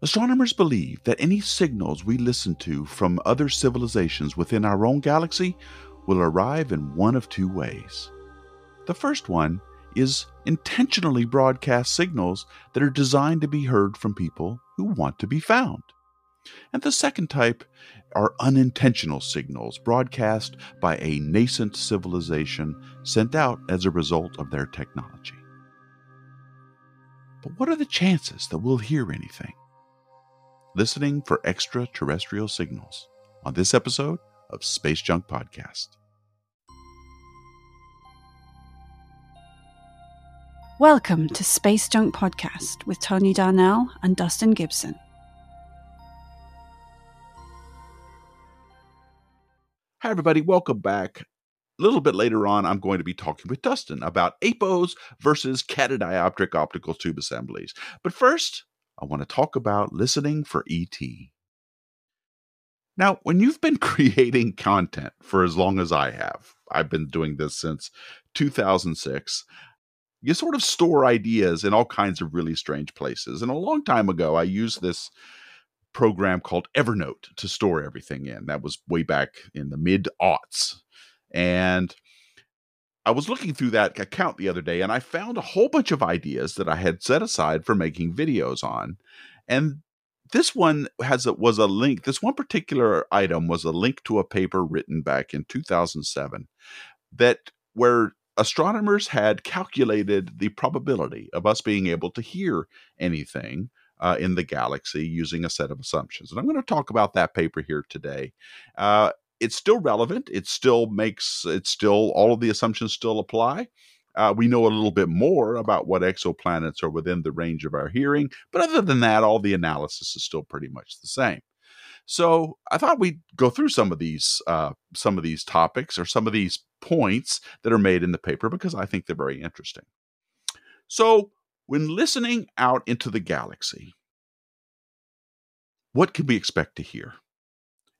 Astronomers believe that any signals we listen to from other civilizations within our own galaxy will arrive in one of two ways. The first one is intentionally broadcast signals that are designed to be heard from people who want to be found. And the second type are unintentional signals broadcast by a nascent civilization sent out as a result of their technology. But what are the chances that we'll hear anything? Listening for extraterrestrial signals on this episode of Space Junk Podcast. Welcome to Space Junk Podcast with Tony Darnell and Dustin Gibson. Hi, everybody. Welcome back. A little bit later on, I'm going to be talking with Dustin about APOs versus catadioptric optical tube assemblies. But first, I want to talk about listening for ET. Now, when you've been creating content for as long as I have, I've been doing this since 2006, you sort of store ideas in all kinds of really strange places. And a long time ago, I used this program called Evernote to store everything in. That was way back in the mid aughts. And I was looking through that account the other day and I found a whole bunch of ideas that I had set aside for making videos on. And this one has a, was a link. This one particular item was a link to a paper written back in 2007 that where astronomers had calculated the probability of us being able to hear anything uh, in the galaxy using a set of assumptions. And I'm going to talk about that paper here today. Uh, it's still relevant. It still makes it still all of the assumptions still apply. Uh, we know a little bit more about what exoplanets are within the range of our hearing, but other than that, all the analysis is still pretty much the same. So I thought we'd go through some of these uh, some of these topics or some of these points that are made in the paper because I think they're very interesting. So when listening out into the galaxy, what can we expect to hear?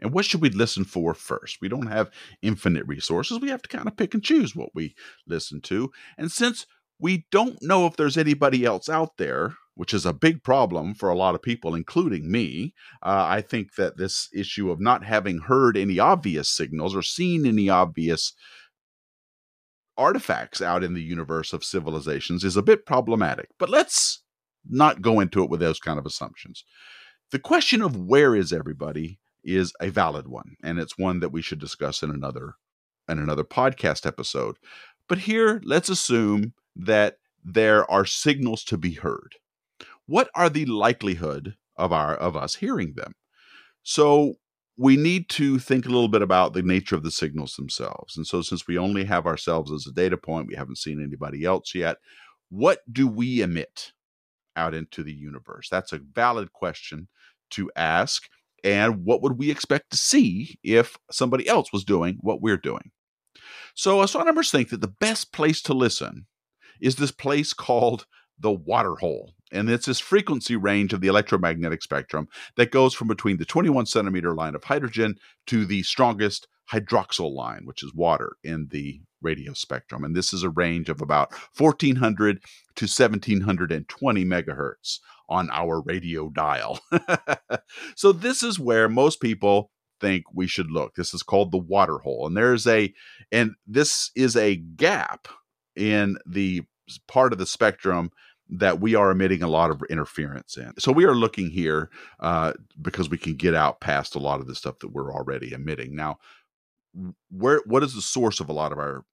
And what should we listen for first? We don't have infinite resources. We have to kind of pick and choose what we listen to. And since we don't know if there's anybody else out there, which is a big problem for a lot of people, including me, uh, I think that this issue of not having heard any obvious signals or seen any obvious artifacts out in the universe of civilizations is a bit problematic. But let's not go into it with those kind of assumptions. The question of where is everybody is a valid one, and it's one that we should discuss in another in another podcast episode. But here, let's assume that there are signals to be heard. What are the likelihood of our of us hearing them? So we need to think a little bit about the nature of the signals themselves. And so since we only have ourselves as a data point, we haven't seen anybody else yet, what do we emit out into the universe? That's a valid question to ask and what would we expect to see if somebody else was doing what we're doing. So astronomers think that the best place to listen is this place called the water hole. And it's this frequency range of the electromagnetic spectrum that goes from between the 21 centimeter line of hydrogen to the strongest hydroxyl line, which is water in the radio spectrum. And this is a range of about 1400 to 1720 megahertz on our radio dial. so this is where most people think we should look. This is called the water hole. And there's a and this is a gap in the part of the spectrum that we are emitting a lot of interference in. So we are looking here uh, because we can get out past a lot of the stuff that we're already emitting. Now, where what is the source of a lot of our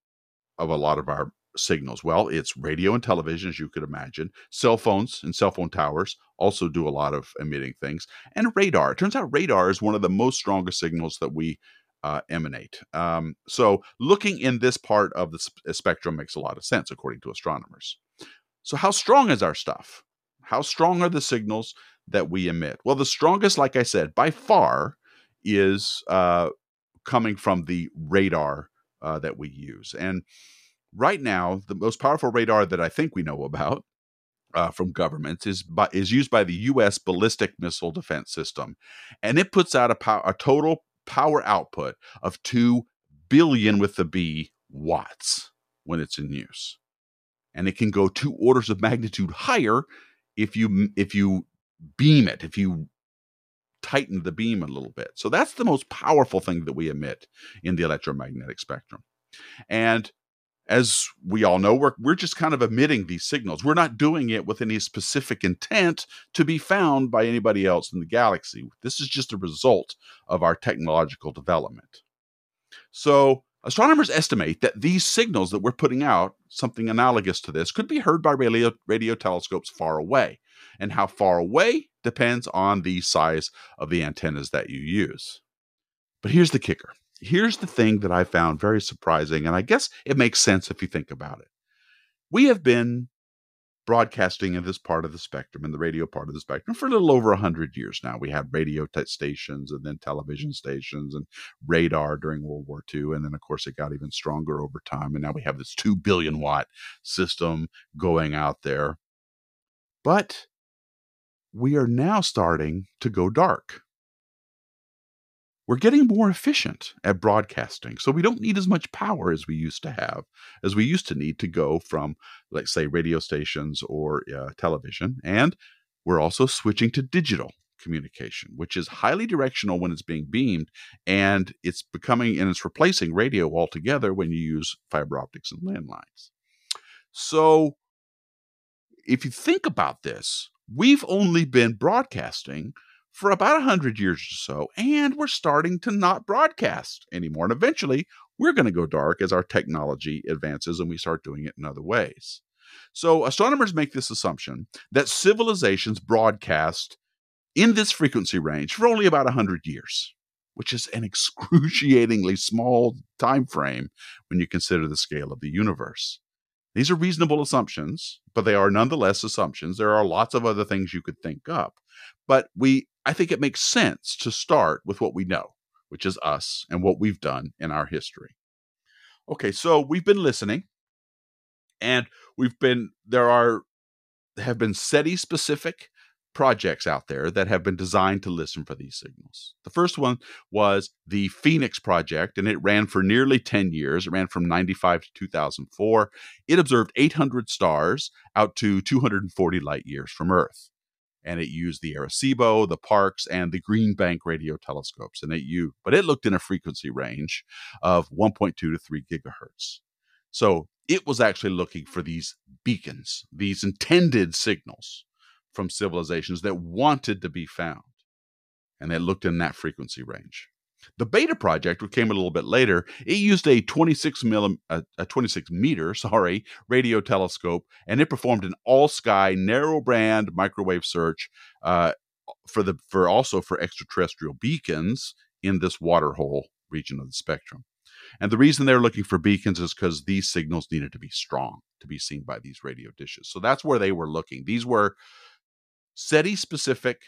of a lot of our signals? Well, it's radio and television, as you could imagine. Cell phones and cell phone towers also do a lot of emitting things, and radar. It turns out radar is one of the most strongest signals that we uh, emanate. Um, so, looking in this part of the sp- spectrum makes a lot of sense, according to astronomers. So, how strong is our stuff? How strong are the signals that we emit? Well, the strongest, like I said, by far, is uh, coming from the radar uh, that we use. And right now, the most powerful radar that I think we know about uh, from governments is by, is used by the U.S. ballistic missile defense system, and it puts out a, pow- a total power output of two billion with the B watts when it's in use, and it can go two orders of magnitude higher if you if you beam it, if you tighten the beam a little bit. So that's the most powerful thing that we emit in the electromagnetic spectrum. And as we all know, we're, we're just kind of emitting these signals. We're not doing it with any specific intent to be found by anybody else in the galaxy. This is just a result of our technological development. So, astronomers estimate that these signals that we're putting out, something analogous to this, could be heard by radio, radio telescopes far away. And how far away depends on the size of the antennas that you use. But here's the kicker here's the thing that I found very surprising, and I guess it makes sense if you think about it. We have been broadcasting in this part of the spectrum, in the radio part of the spectrum, for a little over 100 years now. We had radio stations and then television stations and radar during World War II. And then, of course, it got even stronger over time. And now we have this 2 billion watt system going out there. But we are now starting to go dark we're getting more efficient at broadcasting. So we don't need as much power as we used to have, as we used to need to go from, let's say, radio stations or uh, television. And we're also switching to digital communication, which is highly directional when it's being beamed. And it's becoming, and it's replacing radio altogether when you use fiber optics and landlines. So if you think about this, we've only been broadcasting for about 100 years or so, and we're starting to not broadcast anymore. And eventually, we're going to go dark as our technology advances and we start doing it in other ways. So, astronomers make this assumption that civilizations broadcast in this frequency range for only about 100 years, which is an excruciatingly small time frame when you consider the scale of the universe. These are reasonable assumptions, but they are nonetheless assumptions. There are lots of other things you could think up. But we I think it makes sense to start with what we know, which is us and what we've done in our history. Okay, so we've been listening and we've been there are have been SETI specific projects out there that have been designed to listen for these signals. The first one was the Phoenix project, and it ran for nearly 10 years. It ran from 95 to 2004. It observed 800 stars out to 240 light years from Earth and it used the Arecibo, the Parkes, and the Green Bank radio telescopes. And it used, but it looked in a frequency range of 1.2 to 3 gigahertz. So it was actually looking for these beacons, these intended signals from civilizations that wanted to be found. And they looked in that frequency range. The Beta project, which came a little bit later, it used a 26 millim, a, a 26 meter, sorry, radio telescope, and it performed an all-sky narrow band microwave search uh, for the for also for extraterrestrial beacons in this water hole region of the spectrum. And the reason they're looking for beacons is because these signals needed to be strong to be seen by these radio dishes. So that's where they were looking. These were SETI specific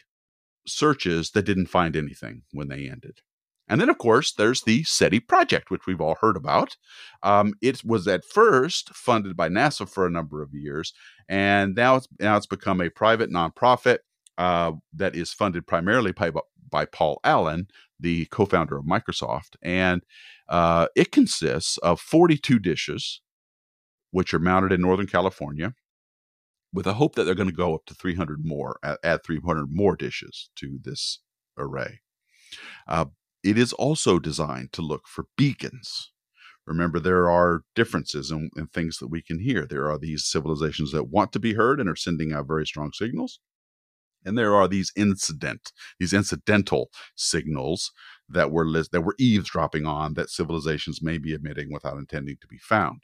searches that didn't find anything when they ended. And then, of course, there's the SETI project, which we've all heard about. Um, it was at first funded by NASA for a number of years, and now it's now it's become a private nonprofit uh, that is funded primarily by, by Paul Allen, the co-founder of Microsoft, and uh, it consists of 42 dishes, which are mounted in Northern California, with a hope that they're going to go up to 300 more, add 300 more dishes to this array. Uh, it is also designed to look for beacons. Remember, there are differences in, in, things that we can hear. There are these civilizations that want to be heard and are sending out very strong signals. And there are these incident, these incidental signals that we're that we're eavesdropping on that civilizations may be emitting without intending to be found.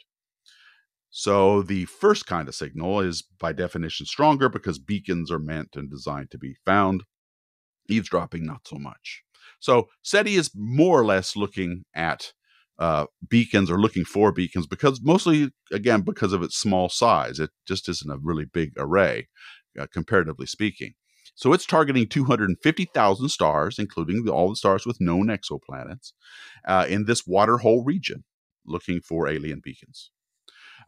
So the first kind of signal is by definition stronger because beacons are meant and designed to be found. Eavesdropping, not so much. So SETI is more or less looking at uh, beacons or looking for beacons because mostly, again, because of its small size. It just isn't a really big array, uh, comparatively speaking. So it's targeting 250,000 stars, including the, all the stars with known exoplanets, uh, in this water hole region, looking for alien beacons.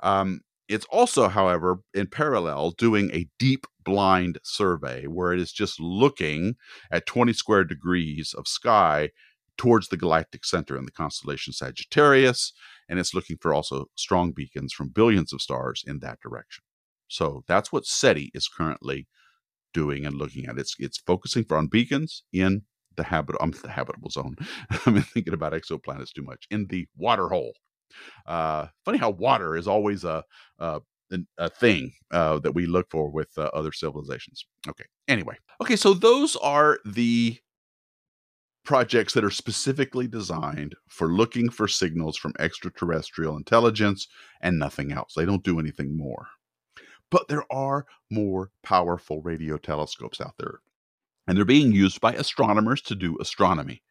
Um, it's also, however, in parallel, doing a deep blind survey where it is just looking at 20 square degrees of sky towards the galactic center in the constellation Sagittarius. And it's looking for also strong beacons from billions of stars in that direction. So that's what SETI is currently doing and looking at. It's it's focusing on beacons in the habit um, the habitable zone. I'm thinking about exoplanets too much in the water hole. Uh, funny how water is always a a, a thing uh, that we look for with uh, other civilizations. Okay. Anyway, okay. So those are the projects that are specifically designed for looking for signals from extraterrestrial intelligence and nothing else. They don't do anything more. But there are more powerful radio telescopes out there, and they're being used by astronomers to do astronomy.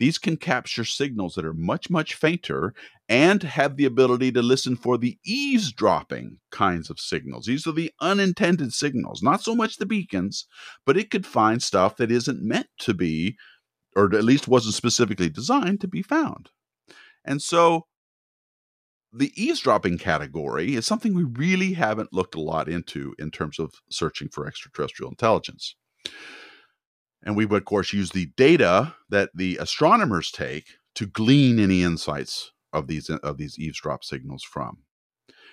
These can capture signals that are much, much fainter and have the ability to listen for the eavesdropping kinds of signals. These are the unintended signals, not so much the beacons, but it could find stuff that isn't meant to be, or at least wasn't specifically designed to be found. And so the eavesdropping category is something we really haven't looked a lot into in terms of searching for extraterrestrial intelligence. And we would, of course, use the data that the astronomers take to glean any insights of these of these eavesdrop signals from.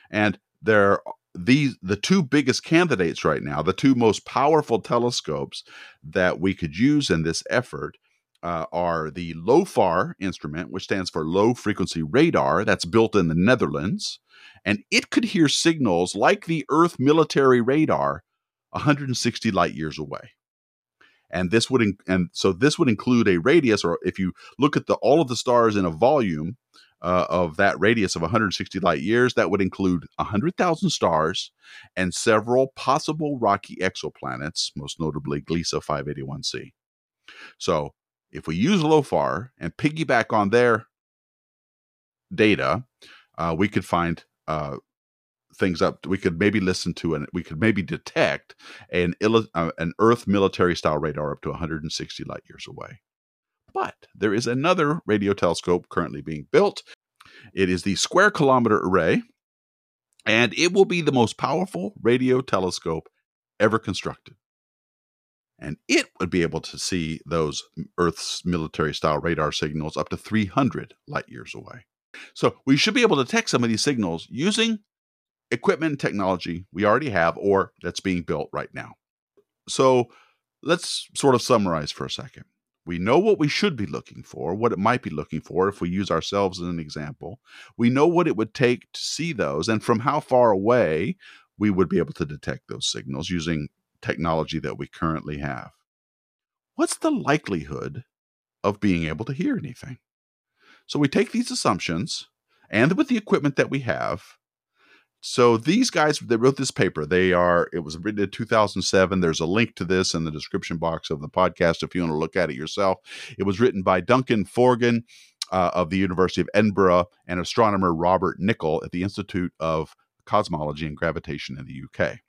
And there these the two biggest candidates right now, the two most powerful telescopes that we could use in this effort uh, are the LOFAR instrument, which stands for Low Frequency Radar, that's built in the Netherlands, and it could hear signals like the Earth military radar 160 light years away. And this would in, and so this would include a radius, or if you look at the all of the stars in a volume uh, of that radius of 160 light years, that would include 100,000 stars and several possible rocky exoplanets, most notably Gliese 581c. So if we use LOFAR and piggyback on their data, uh, we could find uh, things up. We could maybe listen to and we could maybe detect an uh, an Earth military style radar up to 160 light years away. But there is another radio telescope currently being built. It is the Square Kilometer Array, and it will be the most powerful radio telescope ever constructed and it would be able to see those Earth's military style radar signals up to 300 light years away. So we should be able to detect some of these signals using equipment and technology we already have or that's being built right now. So let's sort of summarize for a second. We know what we should be looking for, what it might be looking for if we use ourselves as an example. We know what it would take to see those and from how far away we would be able to detect those signals using technology that we currently have, what's the likelihood of being able to hear anything? So we take these assumptions and with the equipment that we have. So these guys that wrote this paper, they are it was written in 2007. There's a link to this in the description box of the podcast if you want to look at it yourself. It was written by Duncan Forgan uh, of the University of Edinburgh and astronomer Robert Nichol at the Institute of Cosmology and Gravitation in the UK.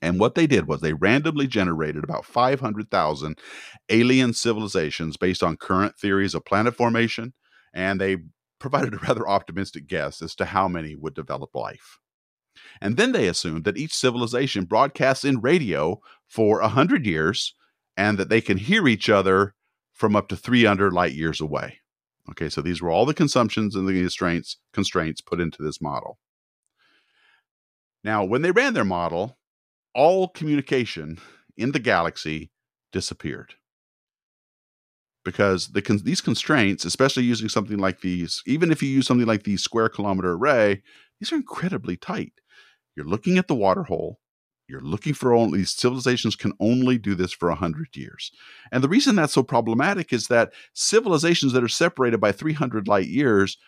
And what they did was they randomly generated about 500,000 alien civilizations based on current theories of planet formation, and they provided a rather optimistic guess as to how many would develop life. And then they assumed that each civilization broadcasts in radio for 100 years and that they can hear each other from up to 300 light years away. Okay, so these were all the consumptions and the constraints, constraints put into this model. Now, when they ran their model, all communication in the galaxy disappeared because the con- these constraints, especially using something like these, even if you use something like the square kilometer array, these are incredibly tight. You're looking at the water hole. You're looking for only these civilizations can only do this for 100 years. And the reason that's so problematic is that civilizations that are separated by 300 light years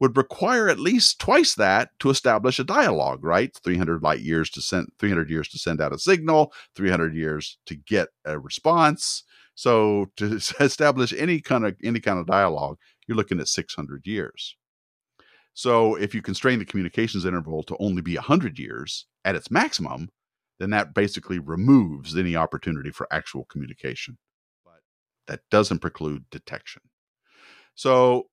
would require at least twice that to establish a dialogue, right? 300 light years to send 300 years to send out a signal, 300 years to get a response. So to establish any kind of any kind of dialogue, you're looking at 600 years. So if you constrain the communications interval to only be 100 years at its maximum, then that basically removes any opportunity for actual communication. But that doesn't preclude detection. So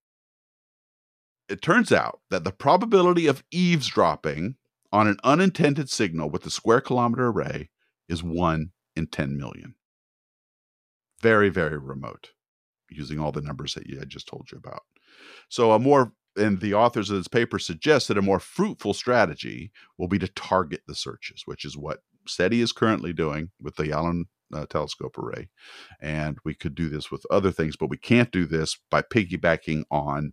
it turns out that the probability of eavesdropping on an unintended signal with the square kilometer array is 1 in 10 million. Very, very remote, using all the numbers that I just told you about. So, a more, and the authors of this paper suggest that a more fruitful strategy will be to target the searches, which is what SETI is currently doing with the Allen uh, telescope array. And we could do this with other things, but we can't do this by piggybacking on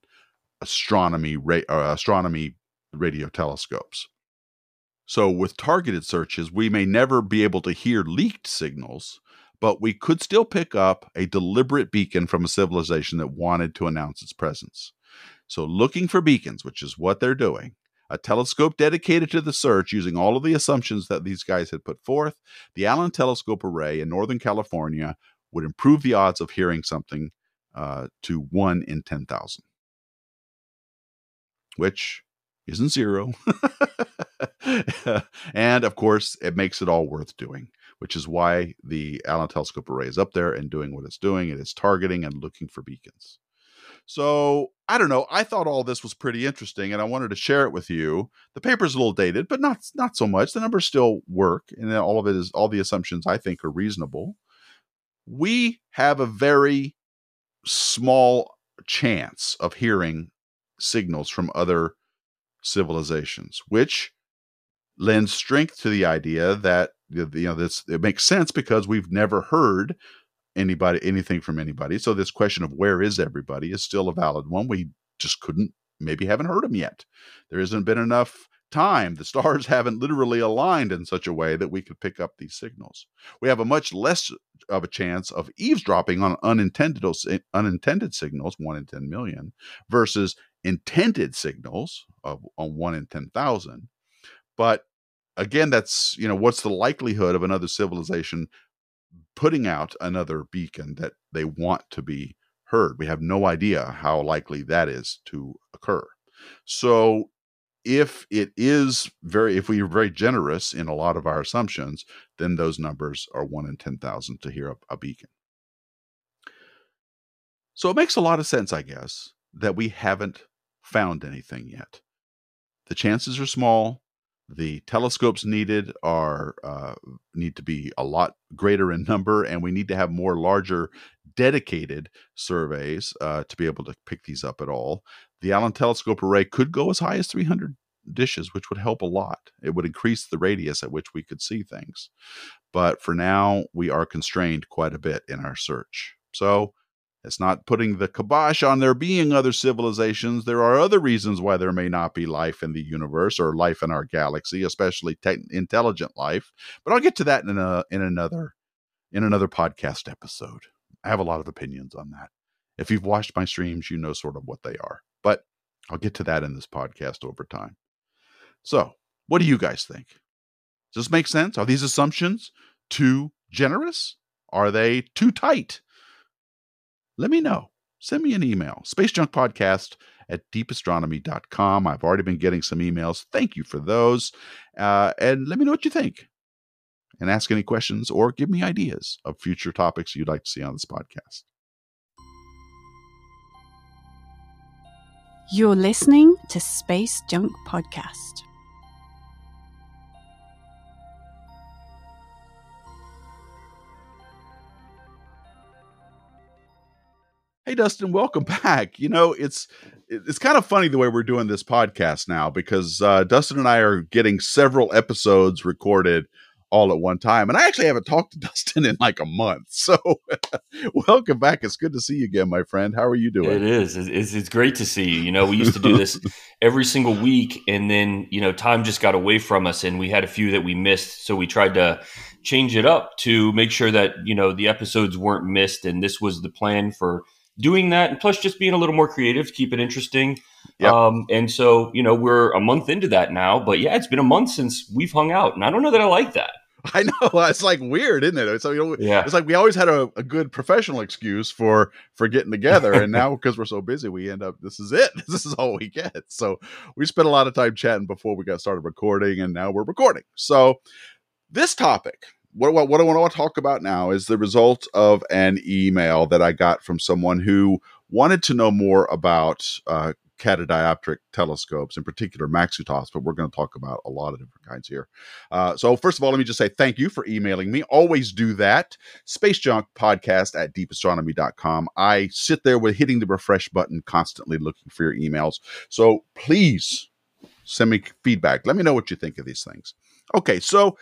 astronomy ra- uh, astronomy radio telescopes. So, with targeted searches, we may never be able to hear leaked signals, but we could still pick up a deliberate beacon from a civilization that wanted to announce its presence. So, looking for beacons, which is what they're doing, a telescope dedicated to the search using all of the assumptions that these guys had put forth, the Allen Telescope Array in Northern California would improve the odds of hearing something uh, to 1 in 10,000, which isn't zero. and of course, it makes it all worth doing, which is why the Allen Telescope Array is up there and doing what it's doing. It is targeting and looking for beacons. So I don't know. I thought all this was pretty interesting, and I wanted to share it with you. The paper's a little dated, but not not so much. The numbers still work, and all of it is all the assumptions I think are reasonable. We have a very small chance of hearing signals from other civilizations, which lends strength to the idea that you know this it makes sense because we've never heard anybody anything from anybody. So this question of where is everybody is still a valid one. We just couldn't maybe haven't heard them yet. There hasn't been enough time. The stars haven't literally aligned in such a way that we could pick up these signals. We have a much less of a chance of eavesdropping on unintended unintended signals, one in ten million, versus intended signals of on one in ten thousand. But again, that's you know what's the likelihood of another civilization putting out another beacon that they want to be heard. We have no idea how likely that is to occur. So if it is very if we are very generous in a lot of our assumptions, then those numbers are one in ten thousand to hear a beacon. So it makes a lot of sense, I guess, that we haven't found anything yet. The chances are small the telescopes needed are uh, need to be a lot greater in number and we need to have more larger dedicated surveys uh, to be able to pick these up at all. The allen telescope array could go as high as 300 dishes which would help a lot. It would increase the radius at which we could see things. But for now we are constrained quite a bit in our search. So it's not putting the kibosh on there being other civilizations. There are other reasons why there may not be life in the universe or life in our galaxy, especially te- intelligent life. But I'll get to that in a in another in another podcast episode. I have a lot of opinions on that. If you've watched my streams, you know sort of what they are. But I'll get to that in this podcast over time. So, what do you guys think? Does this make sense? Are these assumptions too generous? Are they too tight? Let me know. Send me an email, spacejunkpodcast at deepastronomy.com. I've already been getting some emails. Thank you for those. Uh, and let me know what you think. And ask any questions or give me ideas of future topics you'd like to see on this podcast. You're listening to Space Junk Podcast. Hey Dustin, welcome back. You know, it's it's kind of funny the way we're doing this podcast now because uh, Dustin and I are getting several episodes recorded all at one time, and I actually haven't talked to Dustin in like a month. So, welcome back. It's good to see you again, my friend. How are you doing? It is. It's, it's great to see you. You know, we used to do this every single week, and then you know, time just got away from us, and we had a few that we missed. So we tried to change it up to make sure that you know the episodes weren't missed, and this was the plan for doing that, and plus just being a little more creative to keep it interesting. Yep. Um, and so, you know, we're a month into that now, but yeah, it's been a month since we've hung out, and I don't know that I like that. I know it's like weird, isn't it? So you know, yeah. it's like we always had a, a good professional excuse for for getting together, and now because we're so busy, we end up this is it. This is all we get. So we spent a lot of time chatting before we got started recording, and now we're recording. So this topic what, what, what I want to talk about now is the result of an email that I got from someone who wanted to know more about uh, catadioptric telescopes, in particular Maksutovs, but we're going to talk about a lot of different kinds here. Uh, so, first of all, let me just say thank you for emailing me. Always do that. Space Junk Podcast at deepastronomy.com. I sit there with hitting the refresh button, constantly looking for your emails. So, please send me feedback. Let me know what you think of these things. Okay, so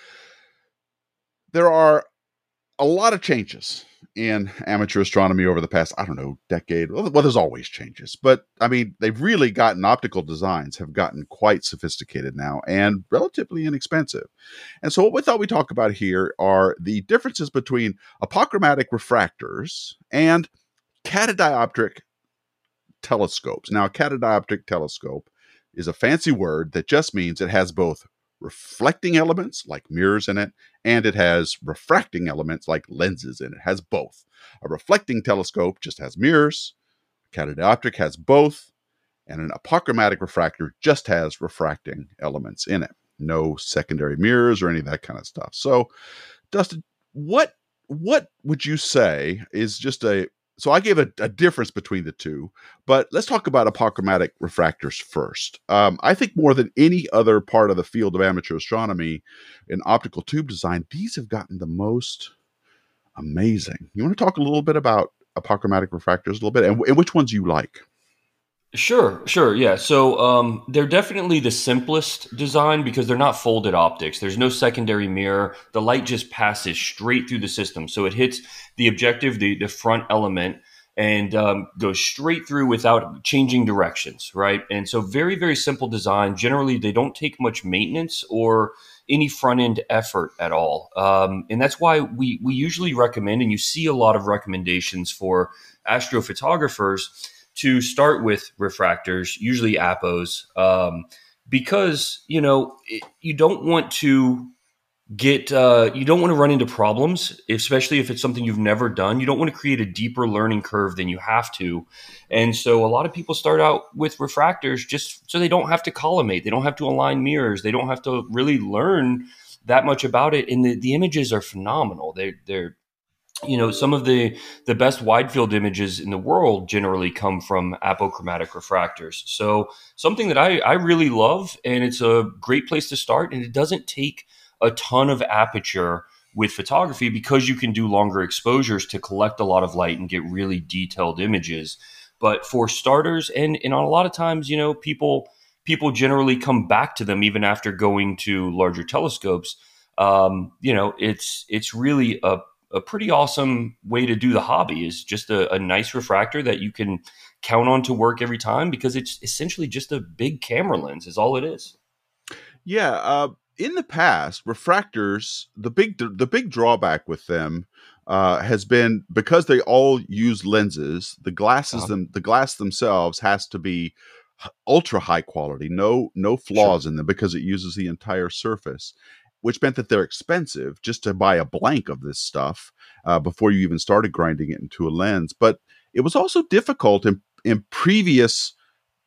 there are a lot of changes in amateur astronomy over the past, I don't know, decade. Well, there's always changes, but I mean, they've really gotten optical designs have gotten quite sophisticated now and relatively inexpensive. And so, what we thought we'd talk about here are the differences between apochromatic refractors and catadioptric telescopes. Now, a catadioptric telescope is a fancy word that just means it has both reflecting elements like mirrors in it, and it has refracting elements like lenses in it. it has both. A reflecting telescope just has mirrors, a catadioptric has both, and an apochromatic refractor just has refracting elements in it. No secondary mirrors or any of that kind of stuff. So, Dustin, what what would you say is just a so I gave a, a, difference between the two, but let's talk about apochromatic refractors first. Um, I think more than any other part of the field of amateur astronomy in optical tube design, these have gotten the most amazing. You want to talk a little bit about apochromatic refractors a little bit and, and which ones you like? Sure, sure, yeah. So um, they're definitely the simplest design because they're not folded optics. There's no secondary mirror. The light just passes straight through the system, so it hits the objective, the the front element, and um, goes straight through without changing directions, right? And so very very simple design. Generally, they don't take much maintenance or any front end effort at all, um, and that's why we we usually recommend, and you see a lot of recommendations for astrophotographers to start with refractors, usually apos, um, because you know it, you don't want to get uh, you don't want to run into problems, especially if it's something you've never done. You don't want to create a deeper learning curve than you have to, and so a lot of people start out with refractors just so they don't have to collimate, they don't have to align mirrors, they don't have to really learn that much about it. And the, the images are phenomenal. They they're you know some of the the best wide field images in the world generally come from apochromatic refractors. So something that I, I really love and it's a great place to start and it doesn't take a ton of aperture with photography because you can do longer exposures to collect a lot of light and get really detailed images. But for starters and and a lot of times you know people people generally come back to them even after going to larger telescopes. Um, you know it's it's really a a pretty awesome way to do the hobby is just a, a, nice refractor that you can count on to work every time because it's essentially just a big camera lens is all it is yeah uh, in the past refractors the big the big drawback with them uh, has been because they all use lenses the glasses uh-huh. them the glass themselves has to be ultra high quality no no flaws sure. in them because it uses the entire surface which meant that they're expensive just to buy a blank of this stuff uh, before you even started grinding it into a lens. But it was also difficult in, in previous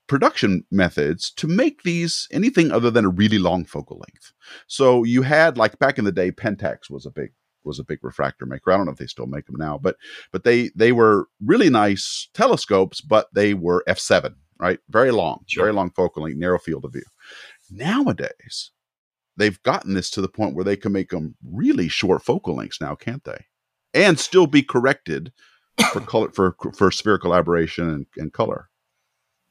production methods to make these anything other than a really long focal length. So you had like back in the day, Pentax was a big was a big refractor maker. I don't know if they still make them now, but but they they were really nice telescopes, but they were f7, right? Very long, sure. very long focal length, narrow field of view. Nowadays, they've gotten this to the point where they can make them really short focal lengths now, can't they? And still be corrected for color for for spherical aberration and, and color.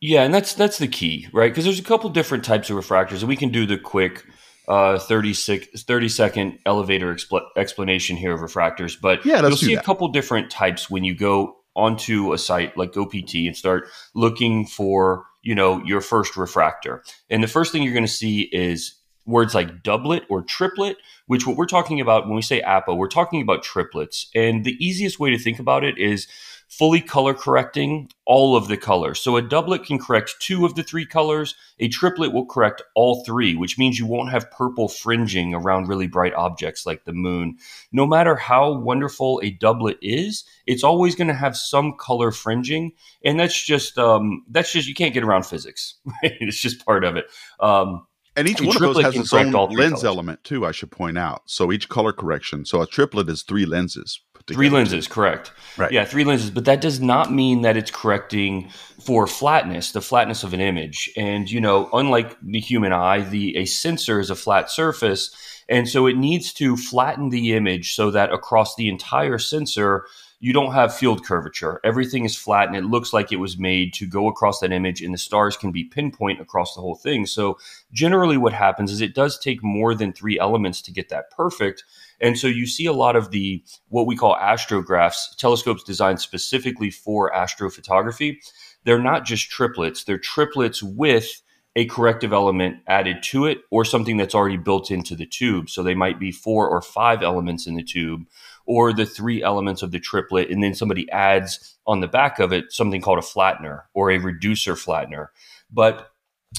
Yeah, and that's that's the key, right? Because there's a couple different types of refractors, and we can do the quick uh, 30, 30 second elevator expl- explanation here of refractors. But yeah, you'll see that. a couple different types when you go onto a site like OPT and start looking for you know your first refractor. And the first thing you're going to see is words like doublet or triplet, which what we're talking about when we say APO, we're talking about triplets. And the easiest way to think about it is fully color correcting all of the colors. So a doublet can correct two of the three colors. A triplet will correct all three, which means you won't have purple fringing around really bright objects like the moon. No matter how wonderful a doublet is, it's always going to have some color fringing, and that's just um, that's just you can't get around physics. It's just part of it. Um, and each one of those has its own lens colors. element too. I should point out. So each color correction. So a triplet is three lenses. Three lenses, correct? Right. Yeah, three lenses. But that does not mean that it's correcting for flatness, the flatness of an image. And you know, unlike the human eye, the a sensor is a flat surface, and so it needs to flatten the image so that across the entire sensor you don't have field curvature. Everything is flat and it looks like it was made to go across that image, and the stars can be pinpoint across the whole thing. So, generally, what happens is it does take more than three elements to get that perfect. And so, you see a lot of the what we call astrographs, telescopes designed specifically for astrophotography. They're not just triplets, they're triplets with a corrective element added to it or something that's already built into the tube. So they might be four or five elements in the tube or the three elements of the triplet. And then somebody adds on the back of it something called a flattener or a reducer flattener. But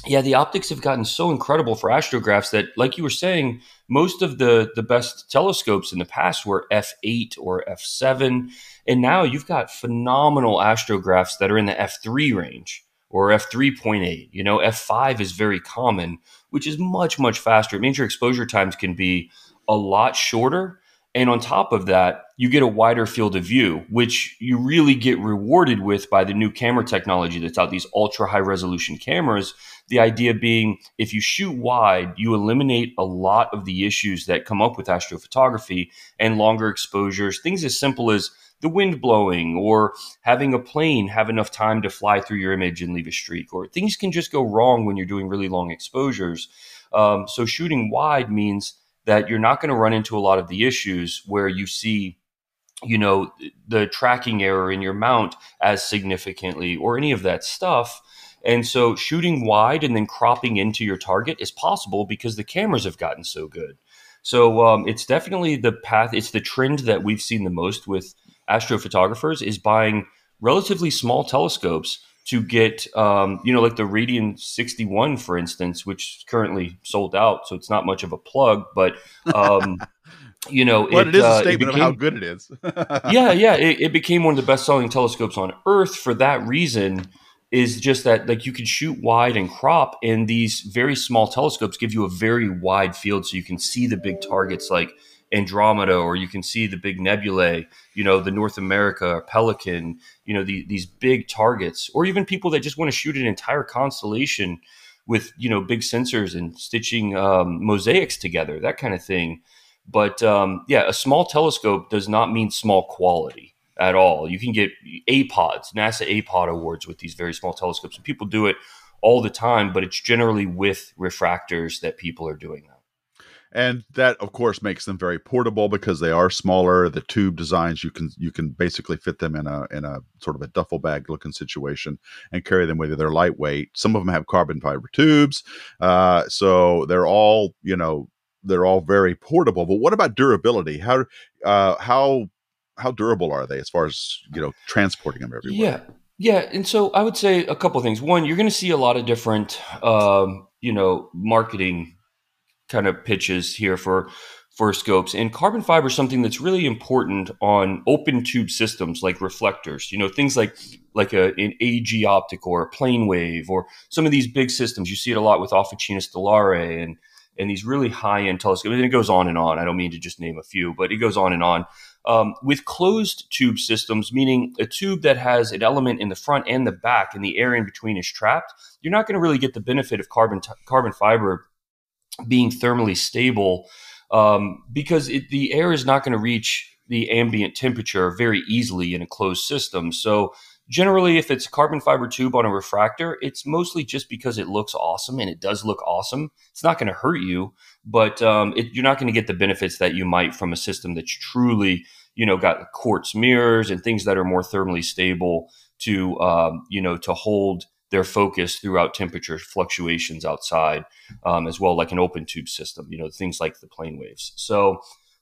yeah, the optics have gotten so incredible for astrographs that, like you were saying, most of the the best telescopes in the past were f8 or f7, and now you've got phenomenal astrographs that are in the f3 range or f3.8. You know, f5 is very common, which is much much faster. It means your exposure times can be a lot shorter and on top of that, you get a wider field of view, which you really get rewarded with by the new camera technology that's out, these ultra high resolution cameras. The idea being if you shoot wide, you eliminate a lot of the issues that come up with astrophotography and longer exposures, things as simple as the wind blowing or having a plane have enough time to fly through your image and leave a streak, or things can just go wrong when you're doing really long exposures. Um, so shooting wide means that you're not going to run into a lot of the issues where you see you know the tracking error in your mount as significantly or any of that stuff. And so shooting wide and then cropping into your target is possible because the cameras have gotten so good. So um, it's definitely the path it's the trend that we've seen the most with astrophotographers is buying relatively small telescopes to get, um, you know, like the Radian 61, for instance, which is currently sold out. So it's not much of a plug, but, um, you know, but it, it is a statement became, of how good it is. yeah, yeah. It, it, became one of the best selling telescopes on Earth for that reason. Is just that like you can shoot wide and crop, and these very small telescopes give you a very wide field, so you can see the big targets like Andromeda, or you can see the big nebulae, you know, the North America or Pelican, you know, the, these big targets, or even people that just want to shoot an entire constellation with, you know, big sensors and stitching um, mosaics together, that kind of thing. But um, yeah, a small telescope does not mean small quality at all. You can get APODs, NASA APOD awards with these very small telescopes, and people do it all the time, but it's generally with refractors that people are doing that and that of course makes them very portable because they are smaller. The tube designs you can you can basically fit them in a in a sort of a duffel bag looking situation and carry them with you. They're lightweight. Some of them have carbon fiber tubes. Uh, so they're all you know they're all very portable. But what about durability? How uh, how how durable are they as far as you know transporting them everywhere? Yeah. Yeah, and so I would say a couple things. One, you're going to see a lot of different, um, you know, marketing kind of pitches here for for scopes. And carbon fiber is something that's really important on open tube systems like reflectors. You know, things like like a, an AG optic or a plane wave or some of these big systems. You see it a lot with Officina Stellare and and these really high end telescopes. And it goes on and on. I don't mean to just name a few, but it goes on and on. Um, with closed tube systems, meaning a tube that has an element in the front and the back, and the air in between is trapped, you're not going to really get the benefit of carbon t- carbon fiber being thermally stable um, because it, the air is not going to reach the ambient temperature very easily in a closed system. So generally, if it's a carbon fiber tube on a refractor, it's mostly just because it looks awesome and it does look awesome. It's not going to hurt you, but um, it, you're not going to get the benefits that you might from a system that's truly, you know, got quartz mirrors and things that are more thermally stable to, um, you know, to hold their focus throughout temperature fluctuations outside, um, as well, like an open tube system. You know, things like the plane waves. So,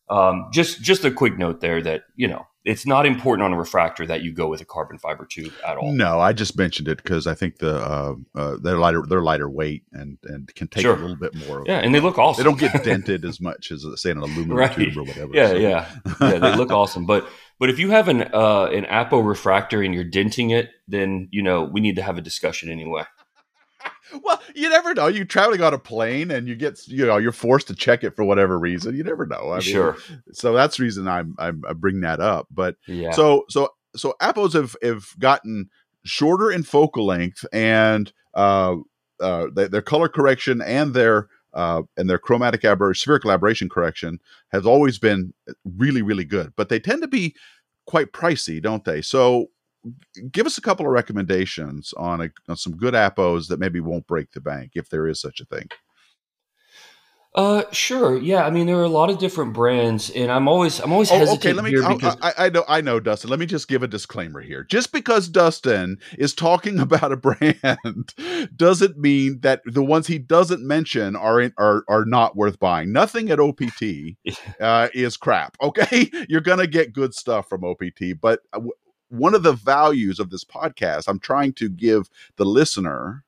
um, just just a quick note there that you know it's not important on a refractor that you go with a carbon fiber tube at all. No, I just mentioned it because I think the uh, uh, they're lighter they're lighter weight and and can take sure. a little bit more. Yeah, and they look awesome. They don't get dented as much as say an aluminum right. tube or whatever. Yeah, so. yeah, yeah. They look awesome, but but if you have an uh, an Apo refractor and you're denting it, then you know we need to have a discussion anyway. well, you never know. You're traveling on a plane and you get, you know, you're forced to check it for whatever reason. You never know. I mean, sure. So that's the reason I'm, I'm I bring that up. But yeah. So so so Apos have have gotten shorter in focal length and uh, uh, their color correction and their uh, and their chromatic aberration, spherical aberration correction has always been really, really good. But they tend to be quite pricey, don't they? So give us a couple of recommendations on, a, on some good appos that maybe won't break the bank if there is such a thing. Uh, sure. Yeah. I mean, there are a lot of different brands, and I'm always, I'm always hesitant oh, okay. Let me. here because I, I know, I know, Dustin. Let me just give a disclaimer here. Just because Dustin is talking about a brand doesn't mean that the ones he doesn't mention are in, are are not worth buying. Nothing at OPT uh, is crap. Okay, you're gonna get good stuff from OPT, but uh, one of the values of this podcast, I'm trying to give the listener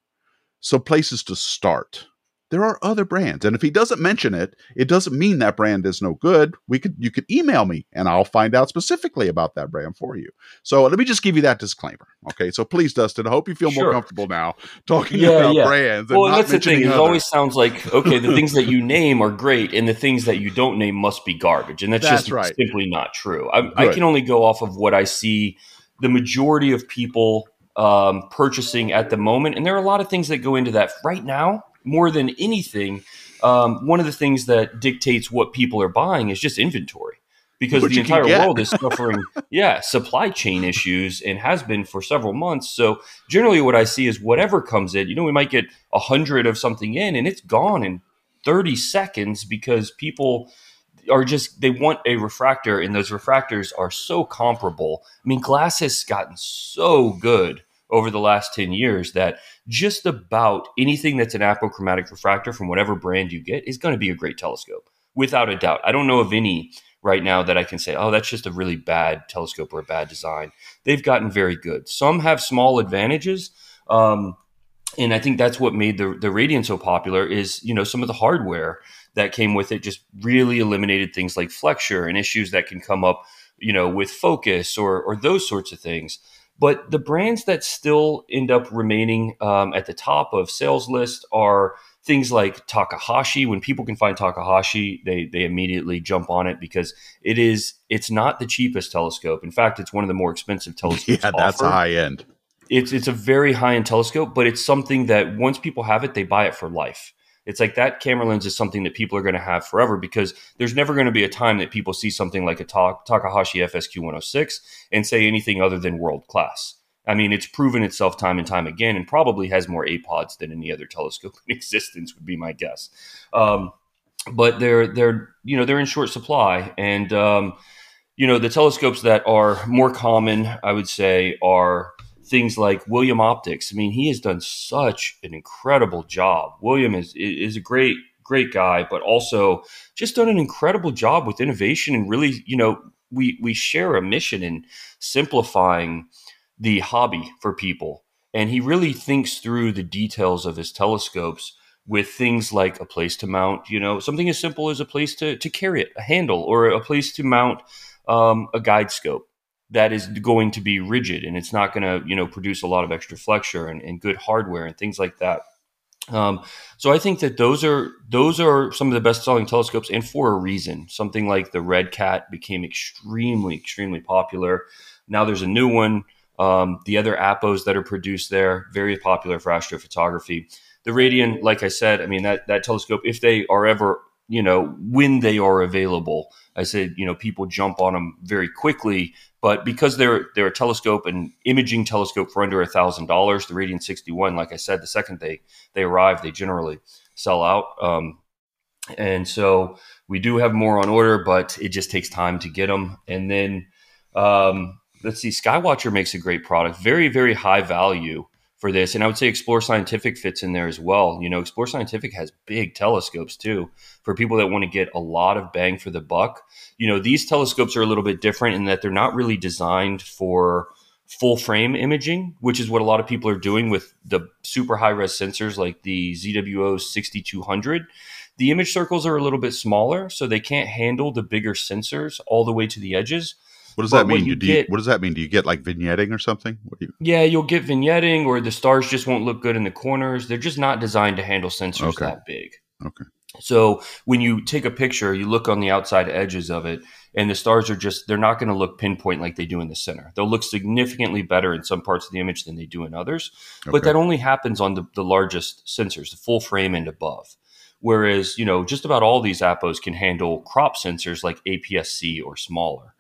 some places to start there are other brands and if he doesn't mention it it doesn't mean that brand is no good we could you could email me and i'll find out specifically about that brand for you so let me just give you that disclaimer okay so please dustin i hope you feel sure. more comfortable now talking yeah, about yeah. brands well that's the thing it always sounds like okay the things that you name are great and the things that you don't name must be garbage and that's, that's just right. simply not true I, I can only go off of what i see the majority of people um, purchasing at the moment and there are a lot of things that go into that right now more than anything, um, one of the things that dictates what people are buying is just inventory because what the entire world is suffering, yeah, supply chain issues and has been for several months. So generally, what I see is whatever comes in, you know, we might get a hundred of something in and it's gone in 30 seconds because people are just they want a refractor and those refractors are so comparable. I mean, glass has gotten so good over the last 10 years that just about anything that's an apochromatic refractor from whatever brand you get is going to be a great telescope without a doubt. I don't know of any right now that I can say, oh, that's just a really bad telescope or a bad design. They've gotten very good. Some have small advantages. Um, and I think that's what made the, the Radian so popular is, you know, some of the hardware that came with it just really eliminated things like flexure and issues that can come up, you know, with focus or, or those sorts of things. But the brands that still end up remaining um, at the top of sales list are things like Takahashi. When people can find Takahashi, they they immediately jump on it because it is it's not the cheapest telescope. In fact, it's one of the more expensive telescopes. Yeah, that's offered. high end. It's it's a very high end telescope, but it's something that once people have it, they buy it for life. It's like that camera lens is something that people are going to have forever because there's never going to be a time that people see something like a Takahashi FSQ 106 and say anything other than world class. I mean, it's proven itself time and time again, and probably has more apods than any other telescope in existence. Would be my guess. Um, but they're they're you know they're in short supply, and um, you know the telescopes that are more common, I would say, are things like William Optics. I mean, he has done such an incredible job. William is is a great great guy, but also just done an incredible job with innovation and really, you know, we we share a mission in simplifying the hobby for people. And he really thinks through the details of his telescopes with things like a place to mount, you know, something as simple as a place to, to carry it, a handle, or a place to mount um, a guide scope that is going to be rigid and it's not going to you know produce a lot of extra flexure and, and good hardware and things like that. Um, so i think that those are those are some of the best selling telescopes and for a reason. Something like the RedCat became extremely extremely popular. Now there's a new one. Um, the other apos that are produced there very popular for astrophotography. The radian like i said i mean that that telescope if they are ever you know when they are available i said you know people jump on them very quickly but because they're they're a telescope and imaging telescope for under thousand dollars, the Radian 61, like I said, the second they they arrive, they generally sell out. Um, and so we do have more on order, but it just takes time to get them. And then um, let's see, Skywatcher makes a great product, very very high value for this. And I would say Explore Scientific fits in there as well. You know, Explore Scientific has big telescopes too for people that want to get a lot of bang for the buck. You know, these telescopes are a little bit different in that they're not really designed for full frame imaging, which is what a lot of people are doing with the super high res sensors like the ZWO 6200. The image circles are a little bit smaller, so they can't handle the bigger sensors all the way to the edges. What does but that mean? You do get, you, what does that mean? Do you get like vignetting or something? You... Yeah, you'll get vignetting, or the stars just won't look good in the corners. They're just not designed to handle sensors okay. that big. Okay. So when you take a picture, you look on the outside edges of it, and the stars are just, they're not going to look pinpoint like they do in the center. They'll look significantly better in some parts of the image than they do in others. Okay. But that only happens on the, the largest sensors, the full frame and above. Whereas, you know, just about all these APOs can handle crop sensors like APS-C or smaller.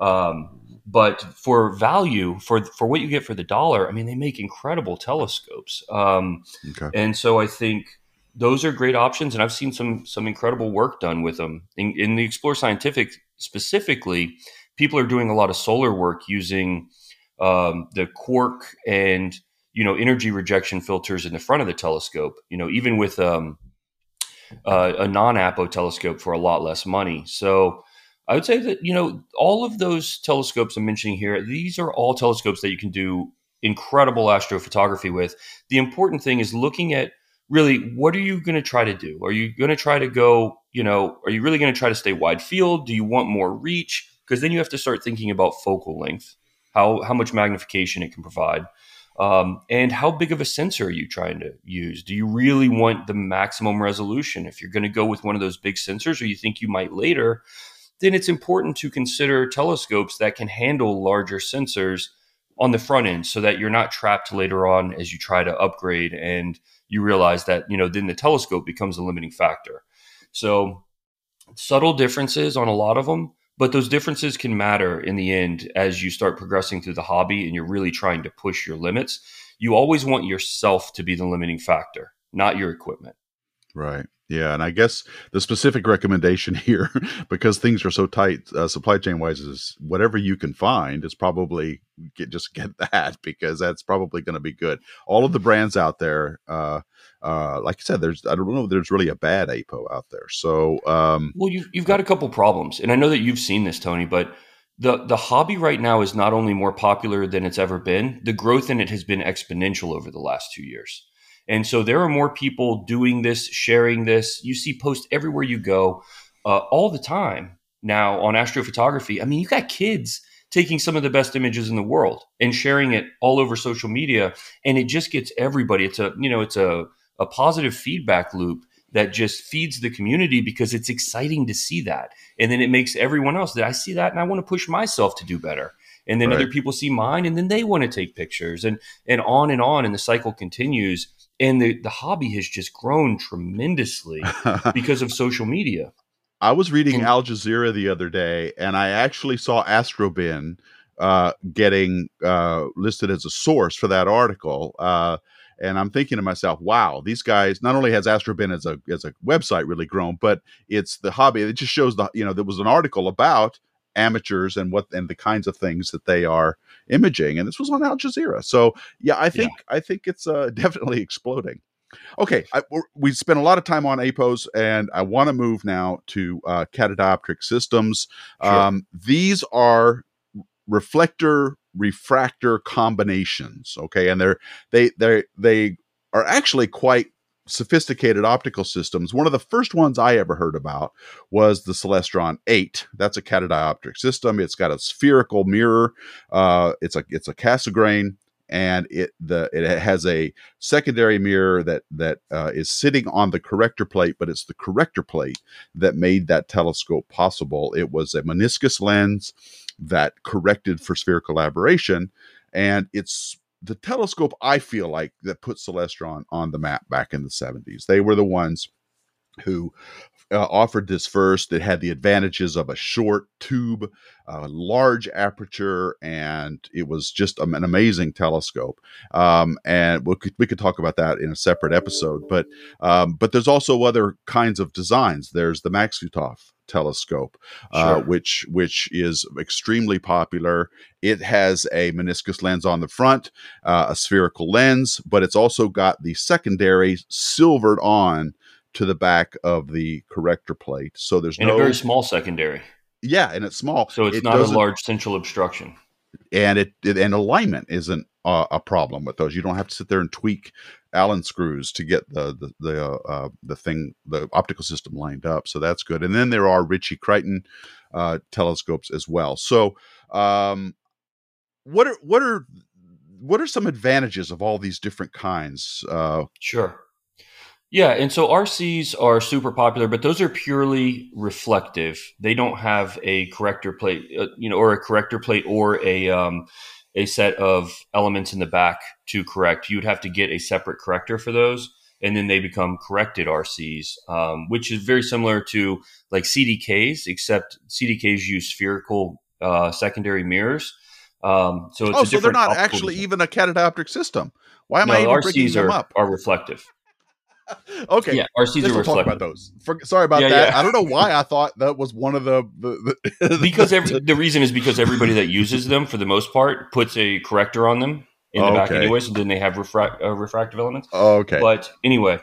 Um, but for value, for for what you get for the dollar, I mean, they make incredible telescopes. Um, okay. And so I think those are great options, and I've seen some some incredible work done with them. In, in the Explore Scientific specifically, people are doing a lot of solar work using um, the quark and you know energy rejection filters in the front of the telescope. You know, even with um, uh, a non-apo telescope for a lot less money. So I would say that you know all of those telescopes I'm mentioning here. These are all telescopes that you can do incredible astrophotography with. The important thing is looking at really what are you going to try to do? Are you going to try to go? You know, are you really going to try to stay wide field? Do you want more reach? Because then you have to start thinking about focal length, how how much magnification it can provide. Um, and how big of a sensor are you trying to use? Do you really want the maximum resolution? If you're going to go with one of those big sensors, or you think you might later, then it's important to consider telescopes that can handle larger sensors on the front end so that you're not trapped later on as you try to upgrade and you realize that, you know, then the telescope becomes a limiting factor. So subtle differences on a lot of them, but those differences can matter in the end as you start progressing through the hobby and you're really trying to push your limits. You always want yourself to be the limiting factor, not your equipment. Right. Yeah, and I guess the specific recommendation here, because things are so tight, uh, supply chain wise, is whatever you can find is probably get, just get that because that's probably going to be good. All of the brands out there, uh, uh, like I said, there's I don't know, there's really a bad APO out there. So, um, well, you've you've got a couple problems, and I know that you've seen this, Tony, but the the hobby right now is not only more popular than it's ever been, the growth in it has been exponential over the last two years. And so there are more people doing this, sharing this. You see posts everywhere you go uh, all the time now on astrophotography. I mean, you got kids taking some of the best images in the world and sharing it all over social media. And it just gets everybody. It's a, you know, it's a, a positive feedback loop that just feeds the community because it's exciting to see that. And then it makes everyone else that I see that and I want to push myself to do better and then right. other people see mine and then they want to take pictures and and on and on and the cycle continues and the, the hobby has just grown tremendously because of social media. I was reading and, Al Jazeera the other day, and I actually saw Astrobin uh, getting uh, listed as a source for that article. Uh, and I'm thinking to myself, wow, these guys not only has Astrobin as a as a website really grown, but it's the hobby. It just shows the you know there was an article about amateurs and what and the kinds of things that they are imaging and this was on al jazeera so yeah i think yeah. i think it's uh, definitely exploding okay I, we spent a lot of time on apos and i want to move now to uh, catadioptric systems sure. um, these are reflector refractor combinations okay and they're they they they are actually quite sophisticated optical systems, one of the first ones I ever heard about was the Celestron 8. That's a catadioptric system. It's got a spherical mirror. Uh, it's a it's a Cassegrain, and it the it has a secondary mirror that that uh, is sitting on the corrector plate, but it's the corrector plate that made that telescope possible. It was a meniscus lens that corrected for spherical aberration, and it's the telescope I feel like that put Celestron on the map back in the 70s. They were the ones who uh, offered this first. It had the advantages of a short tube, a large aperture, and it was just an amazing telescope. Um, and we could, we could talk about that in a separate episode. But um, but there's also other kinds of designs. There's the Maksutov telescope, uh, sure. uh, which which is extremely popular. It has a meniscus lens on the front, uh, a spherical lens, but it's also got the secondary silvered on to the back of the corrector plate. So there's and no a very small secondary. Yeah, and it's small, so it's it not a large central obstruction. And it, it and alignment isn't uh, a problem with those. You don't have to sit there and tweak Allen screws to get the the the, uh, uh, the thing the optical system lined up. So that's good. And then there are Ritchey Chrétien uh, telescopes as well. So um, what are what are what are some advantages of all these different kinds? Uh, sure. Yeah, and so RCs are super popular, but those are purely reflective. They don't have a corrector plate, uh, you know, or a corrector plate or a um, a set of elements in the back to correct. You would have to get a separate corrector for those, and then they become corrected RCs, um, which is very similar to like CDKs, except CDKs use spherical uh, secondary mirrors. Um, so it's oh, so they're not actually design. even a catadioptric system. Why am no, I even bringing RCs them are, up? are reflective. okay, Yeah, RCs Guess are we'll talk about those. For, sorry about Yeah, that. yeah. I don't know why I thought that was one of the, the, the because every, the reason is because everybody that uses them for the most part puts a corrector on them in the back anyway, so then they have refract, uh, refractive elements. okay. But anyway,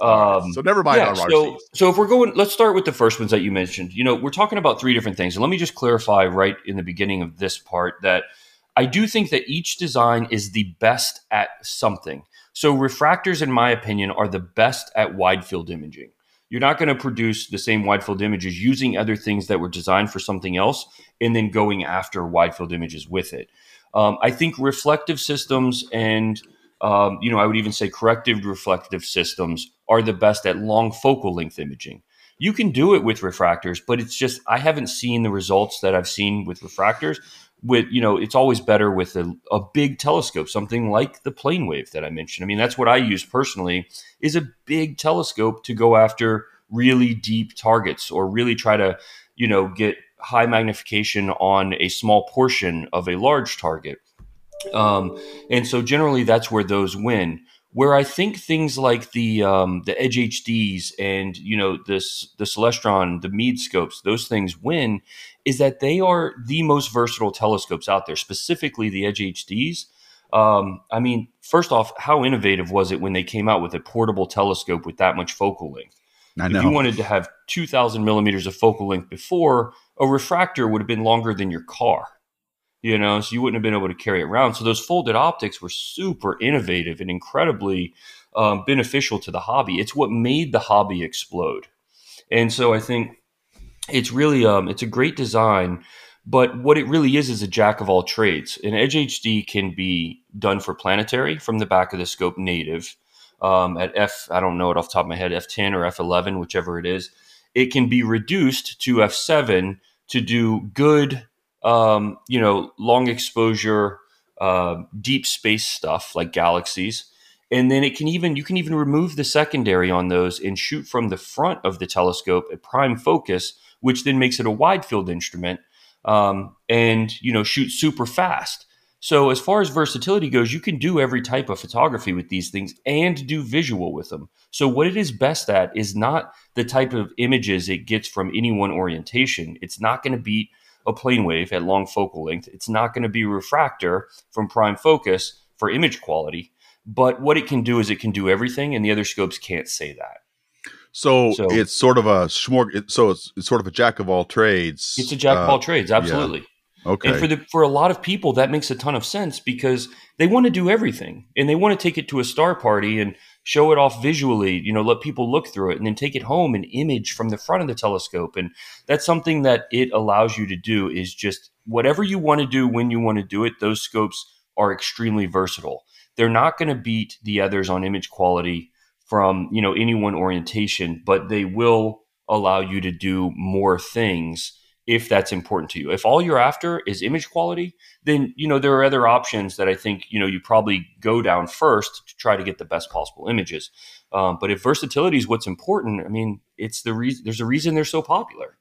um, so never mind yeah, so, so if we're going, let's start with the first ones that you mentioned. You know, we're talking about three different things. And let me just clarify right in the beginning of this part that I do think that each design is the best at something. So refractors, in my opinion, are the best at wide field imaging. You're not going to produce the same wide field images using other things that were designed for something else and then going after wide field images with it. Um, I think reflective systems and um, you know, I would even say corrective reflective systems are the best at long focal length imaging. You can do it with refractors, but it's just I haven't seen the results that I've seen with refractors. With you know, it's always better with a, a big telescope, something like the plane wave that I mentioned. I mean, that's what I use personally is a big telescope to go after really deep targets or really try to you know get high magnification on a small portion of a large target. Um, and so generally that's where those win. Where I think things like the um, the Edge HDs and you know this the Celestron, the Meade scopes, those things win, is that they are the most versatile telescopes out there. Specifically, the Edge HDs. Um, I mean, first off, how innovative was it when they came out with a portable telescope with that much focal length? I If know. you wanted to have 2,000 millimeters of focal length before, a refractor would have been longer than your car. You know, so you wouldn't have been able to carry it around. So those folded optics were super innovative and incredibly um, beneficial to the hobby. It's what made the hobby explode. And so I think it's really um, it's a great design, but what it really is is a jack of all trades. An Edge HD can be done for planetary from the back of the scope native um, at f I don't know it off the top of my head f10 or f11 whichever it is. It can be reduced to f7 to do good um, you know long exposure uh, deep space stuff like galaxies and then it can even you can even remove the secondary on those and shoot from the front of the telescope at prime focus which then makes it a wide field instrument um, and you know shoot super fast. So as far as versatility goes you can do every type of photography with these things and do visual with them. So what it is best at is not the type of images it gets from any one orientation. It's not going to beat a plane wave at long focal length. It's not going to be refractor from prime focus for image quality. But what it can do is it can do everything and the other scopes can't say that so, So- it's sort of a smorg. So it's, it's sort of a jack of all trades. it's a jack of uh, all trades absolutely Okay. And for the for a lot of people, that makes a ton of sense because they want to do everything and they want to take it to a star party and show it off visually. You know, let people look through it and then take it home and image from the front of the telescope. And that's something that it allows you to do is just whatever you want to do when you want to do it. Those scopes are extremely versatile. They're not going to beat the others on image quality from you know any one orientation, but they will allow you to do more things if that's important to you. If all you're after is image quality, then you know there are other options that I think you know you probably go down first to try to get the best possible images. Um, but if versatility is what's important, I mean, it's the reason. There's a reason they're so popular.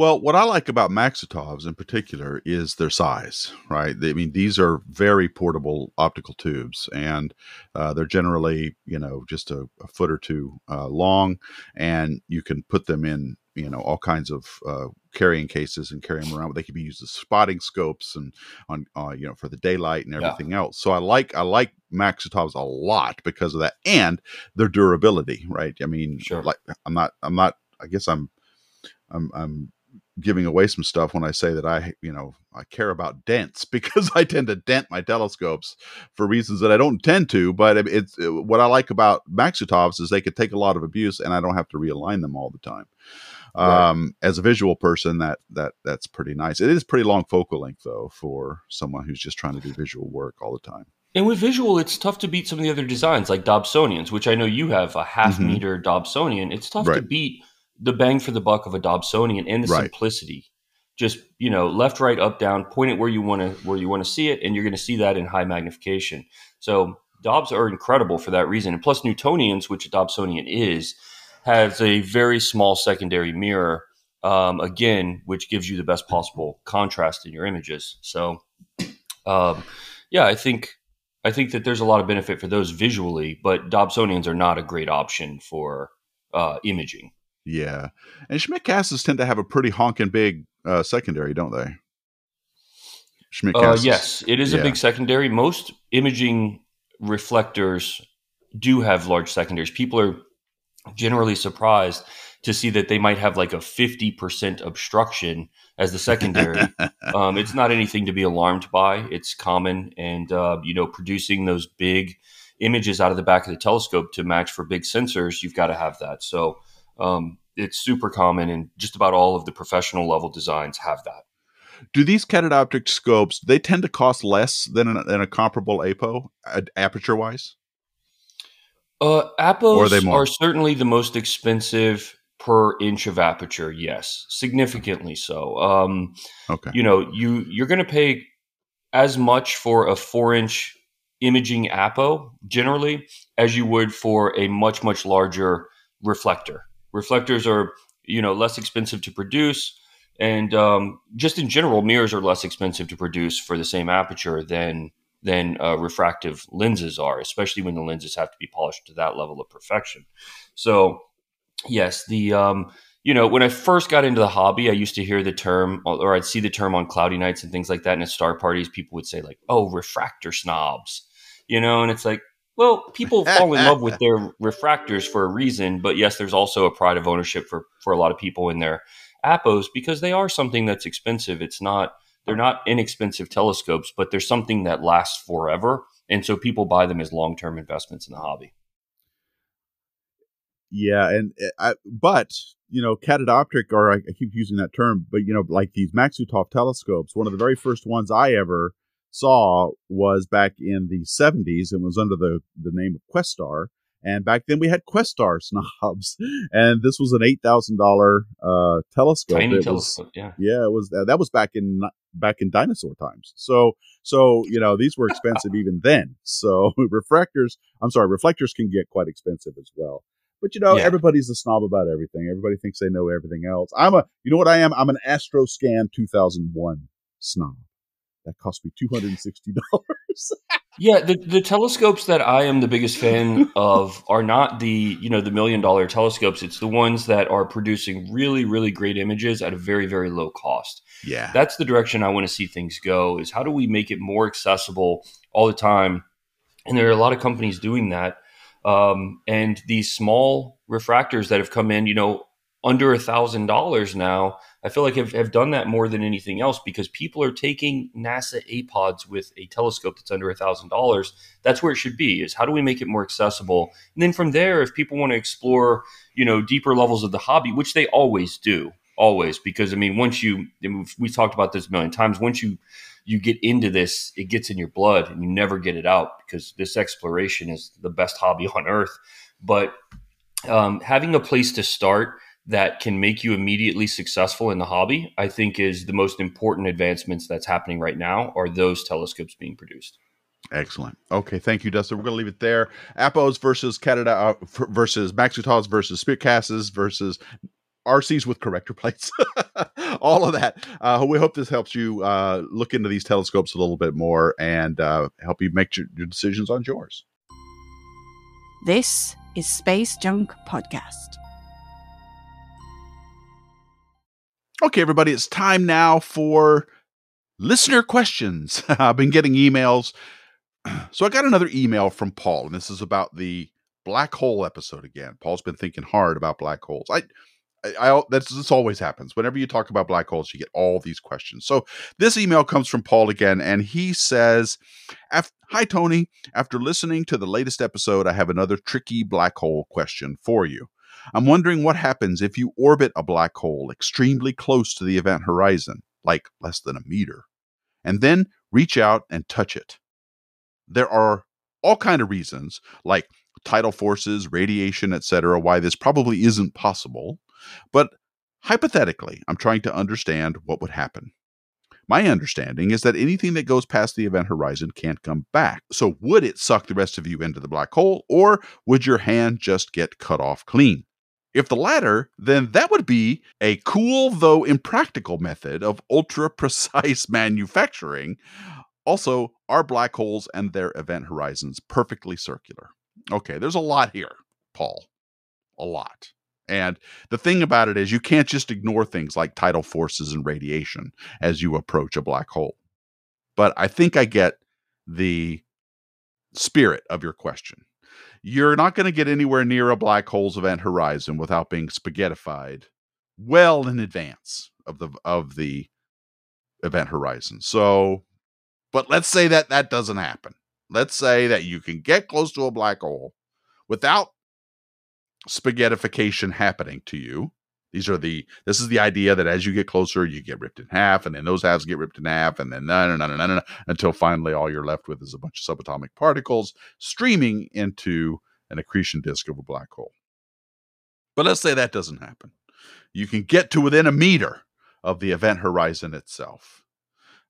Well, what I like about Maksutovs in particular is their size, right? I mean, these are very portable optical tubes, and uh, they're generally, you know, just a, a foot or two uh, long, and you can put them in, you know, all kinds of uh, carrying cases and carry them around. They can be used as spotting scopes and on, uh, you know, for the daylight and Yeah. everything else. So I like I like Maksutovs a lot because of that, and their durability, right? I mean, Sure. like I'm not I'm not I guess I'm I'm I'm giving away some stuff when I say that I, you know, I care about dents because I tend to dent my telescopes for reasons that I don't tend to. But it's uh, what I like about Maksutovs is they could take a lot of abuse, and I don't have to realign them all the time. Right. Um, as a visual person, that that that's pretty nice. It is pretty long focal length though for someone who's just trying to do visual work all the time. And with visual, it's tough to beat some of the other designs like Dobsonians, which I know you have a half Mhm. meter Dobsonian. It's tough to beat the bang for the buck of a Dobsonian and the Right. simplicity. Just you know, left, right, up, down, point it where you want to where you want to see it, and you're going to see that in high magnification. So Dobbs are incredible for that reason. And plus, Newtonians, which a Dobsonian is, has a very small secondary mirror um, again, which gives you the best possible contrast in your images. So, um, yeah, I think I think that there's a lot of benefit for those visually, but Dobsonians are not a great option for uh, imaging. Yeah, and Schmidt casts tend to have a pretty honking big uh, secondary, don't they? Schmidt uh, yes, it is yeah. a big secondary. Most imaging reflectors do have large secondaries. People are generally surprised to see that they might have like a 50% obstruction as the secondary. um, it's not anything to be alarmed by. It's common. And, uh, you know, producing those big images out of the back of the telescope to match for big sensors, you've got to have that. So um, it's super common, and just about all of the professional level designs have that. Do these catadioptric scopes they tend to cost less than, an, than a comparable apo aperture wise? Uh, Apos are, are certainly the most expensive per inch of aperture. Yes, significantly so. Um, okay. You know, you you're going to pay as much for a four inch imaging apo generally as you would for a much much larger reflector. Reflectors are you know less expensive to produce, and um, just in general, mirrors are less expensive to produce for the same aperture than than uh, refractive lenses are, especially when the lenses have to be polished to that level of perfection. So, yes, the um, you know when I first got into the hobby, I used to hear the term, or I'd see the term on cloudy nights and things like that. And at star parties, people would say like, "Oh, refractor snobs," you know, and it's like. Well, people fall in love with their refractors for a reason, but yes, there's also a pride of ownership for for a lot of people in their apos because they are something that's expensive. It's not they're not inexpensive telescopes, but they're something that lasts forever. And so people buy them as long term investments in the hobby. Yeah, and eh, I, but you know, catadioptric, or I, I, keep using that term, but you know, like these Maksutov telescopes, one of the very first ones I ever saw was back in the 70s and was under the the name of Questar, and back then we had Questar snobs, and this was an eight thousand dollar uh, telescope. Tiny it telescope, was, yeah, yeah. It was uh, that was back in back in dinosaur times. So so you know these were expensive even then. So refractors, I'm sorry, reflectors can get quite expensive as well. But you know, yeah. everybody's a snob about everything. Everybody thinks they know everything else. I'm a, you know what I am? I'm an Astroscan 2001 snob. That cost me two hundred and sixty dollars. yeah, the the telescopes that I am the biggest fan of are not the you know the million dollar telescopes. It's the ones that are producing really really great images at a very very low cost. Yeah, that's the direction I want to see things go. Is how do we make it more accessible all the time? And there are a lot of companies doing that. Um, and these small refractors that have come in, you know, under a thousand dollars now, I feel like have, have done that more than anything else because people are taking NASA apods with a telescope that's under a thousand dollars. That's where it should be. Is how do we make it more accessible? And then from there, if people want to explore, you know, deeper levels of the hobby, which they always do, always, because I mean, once you we've talked about this a million times, once you you get into this, it gets in your blood, and you never get it out because this exploration is the best hobby on earth. But um, having a place to start that can make you immediately successful in the hobby, I think is the most important advancements that's happening right now are those telescopes being produced. Excellent. Okay, thank you, Dustin. We're going to leave it there. Apos versus Canada uh, versus Maksutovs versus Schmidt-Casses versus RCs with corrector plates. All of that. Uh, we hope this helps you uh, look into these telescopes a little bit more and uh, help you make your, your decisions on yours. This is Space Junk Podcast. Okay, everybody, it's time now for listener questions. I've been getting emails. So I got another email from Paul, and this is about the black hole episode again. Paul's been thinking hard about black holes. I, I, I that's this always happens. Whenever you talk about black holes, you get all these questions. So this email comes from Paul again, and he says, "Hi Tony. After listening to the latest episode, I have another tricky black hole question for you." I'm wondering what happens if you orbit a black hole extremely close to the event horizon, like less than a meter, and then reach out and touch it. There are all kind of reasons, like tidal forces, radiation, etc., why this probably isn't possible. But hypothetically, I'm trying to understand what would happen. My understanding is that anything that goes past the event horizon can't come back. So, would it suck the rest of you into the black hole, or would your hand just get cut off clean? If the latter, then that would be a cool though impractical method of ultra precise manufacturing. Also, are black holes and their event horizons perfectly circular? Okay, there's a lot here, Paul. A lot. And the thing about it is, you can't just ignore things like tidal forces and radiation as you approach a black hole. But I think I get the spirit of your question. You're not going to get anywhere near a black hole's event horizon without being spaghettified well in advance of the of the event horizon. So, but let's say that that doesn't happen. Let's say that you can get close to a black hole without spaghettification happening to you. These are the this is the idea that as you get closer, you get ripped in half, and then those halves get ripped in half, and then no, no, no, no, no, until finally all you're left with is a bunch of subatomic particles streaming into an accretion disk of a black hole. But let's say that doesn't happen. You can get to within a meter of the event horizon itself.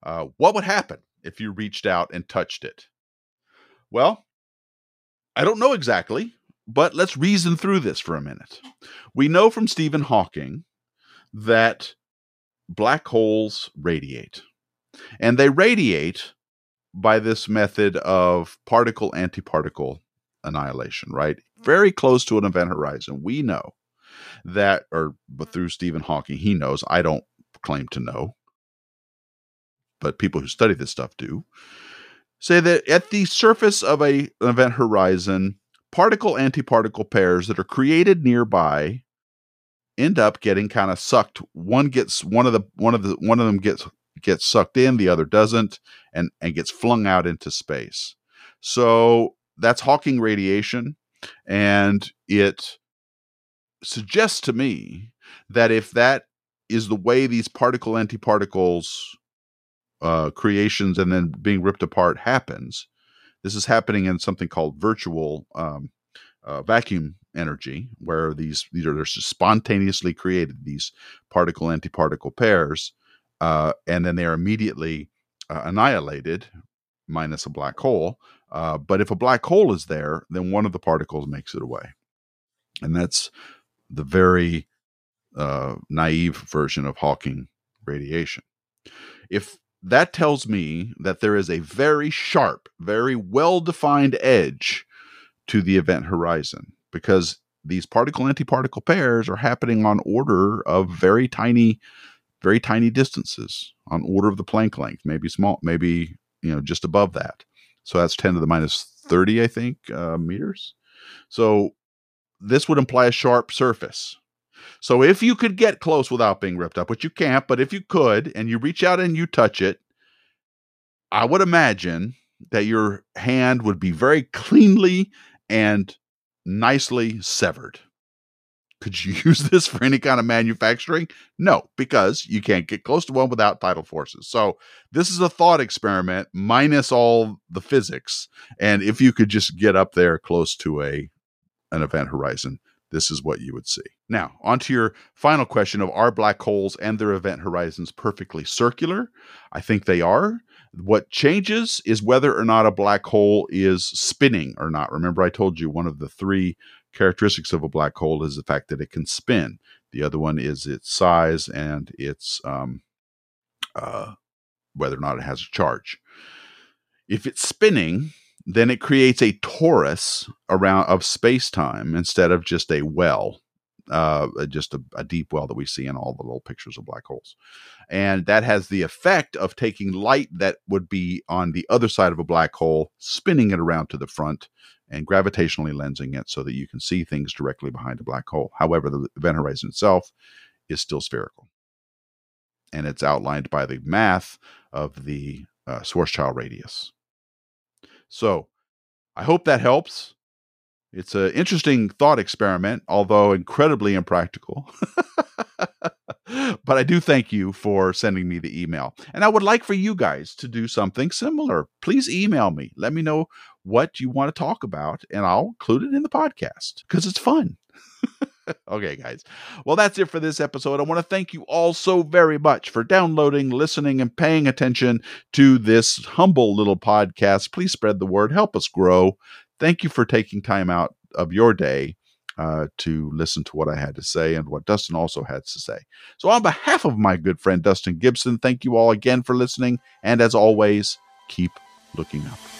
Uh, what would happen if you reached out and touched it? Well, I don't know exactly. But let's reason through this for a minute. We know from Stephen Hawking that black holes radiate, and they radiate by this method of particle antiparticle annihilation, right? Mm-hmm. Very close to an event horizon. We know that, or but through Stephen Hawking, he knows. I don't claim to know, but people who study this stuff do say that at the surface of a, an event horizon, particle antiparticle pairs that are created nearby end up getting kind of sucked. One gets one of the one of the one of them gets gets sucked in the other doesn't and and gets flung out into space. So that's hawking radiation and it suggests to me that if that is the way these particle antiparticles uh, creations and then being ripped apart happens this is happening in something called virtual um, uh, vacuum energy, where these these are they're spontaneously created these particle antiparticle pairs, uh, and then they are immediately uh, annihilated, minus a black hole. Uh, but if a black hole is there, then one of the particles makes it away, and that's the very uh, naive version of Hawking radiation. If that tells me that there is a very sharp, very well defined edge to the event horizon because these particle antiparticle pairs are happening on order of very tiny, very tiny distances, on order of the Planck length, maybe small, maybe you know just above that. So that's 10 to the minus 30, I think, uh, meters. So this would imply a sharp surface. So if you could get close without being ripped up, which you can't, but if you could, and you reach out and you touch it, I would imagine that your hand would be very cleanly and nicely severed. Could you use this for any kind of manufacturing? No, because you can't get close to one without tidal forces. So, this is a thought experiment minus all the physics. And if you could just get up there close to a an event horizon, this is what you would see. Now, on to your final question of are black holes and their event horizons perfectly circular? I think they are. What changes is whether or not a black hole is spinning or not. Remember, I told you one of the three characteristics of a black hole is the fact that it can spin. The other one is its size and its um, uh, whether or not it has a charge. If it's spinning, then it creates a torus around of space time instead of just a well, uh, just a, a, deep well that we see in all the little pictures of black holes. And that has the effect of taking light that would be on the other side of a black hole, spinning it around to the front and gravitationally lensing it so that you can see things directly behind a black hole. However, the event horizon itself is still spherical. And it's outlined by the math of the uh, Schwarzschild radius. So I hope that helps. It's an interesting thought experiment, although incredibly impractical. but I do thank you for sending me the email. And I would like for you guys to do something similar. Please email me. Let me know what you want to talk about, and I'll include it in the podcast because it's fun. okay, guys. Well, that's it for this episode. I want to thank you all so very much for downloading, listening, and paying attention to this humble little podcast. Please spread the word, help us grow. Thank you for taking time out of your day uh, to listen to what I had to say and what Dustin also had to say. So, on behalf of my good friend Dustin Gibson, thank you all again for listening. And as always, keep looking up.